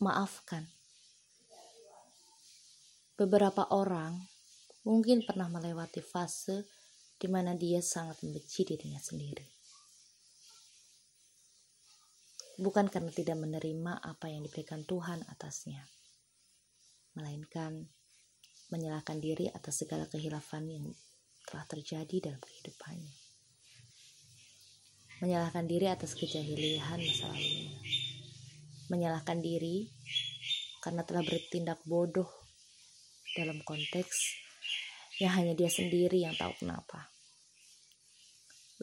maafkan. Beberapa orang mungkin pernah melewati fase di mana dia sangat membenci dirinya sendiri. Bukan karena tidak menerima apa yang diberikan Tuhan atasnya, melainkan menyalahkan diri atas segala kehilafan yang telah terjadi dalam kehidupannya. Menyalahkan diri atas kejahilian masa lalunya. Menyalahkan diri karena telah bertindak bodoh dalam konteks yang hanya dia sendiri yang tahu kenapa.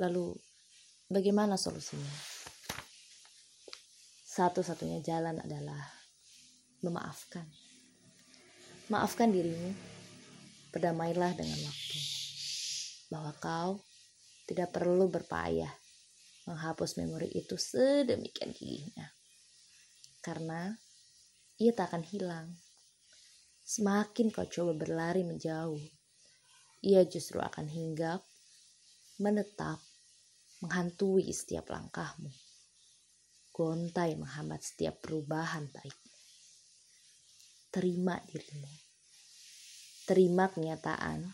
Lalu, bagaimana solusinya? Satu-satunya jalan adalah memaafkan. Maafkan dirimu, berdamailah dengan waktu bahwa kau tidak perlu berpayah menghapus memori itu sedemikian gigihnya. Karena ia tak akan hilang. Semakin kau coba berlari menjauh, ia justru akan hinggap, menetap, menghantui setiap langkahmu. Gontai menghambat setiap perubahan baik. Terima dirimu. Terima kenyataan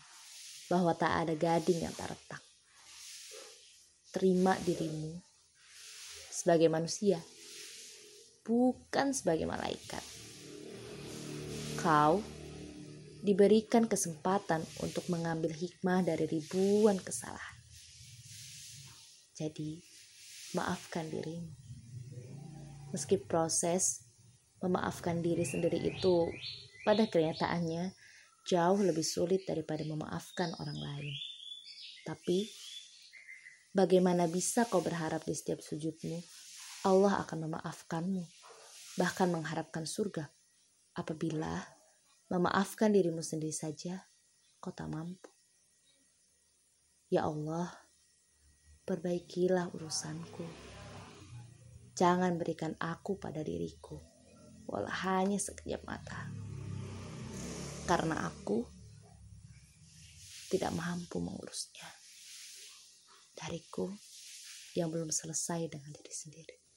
bahwa tak ada gading yang tak retak. Terima dirimu sebagai manusia, bukan sebagai malaikat. Kau diberikan kesempatan untuk mengambil hikmah dari ribuan kesalahan. Jadi, maafkan dirimu. Meski proses memaafkan diri sendiri itu pada kenyataannya jauh lebih sulit daripada memaafkan orang lain. Tapi, bagaimana bisa kau berharap di setiap sujudmu, Allah akan memaafkanmu, bahkan mengharapkan surga, apabila memaafkan dirimu sendiri saja, kau tak mampu. Ya Allah, perbaikilah urusanku. Jangan berikan aku pada diriku, walau hanya sekejap mata karena aku tidak mampu mengurusnya. Dariku yang belum selesai dengan diri sendiri.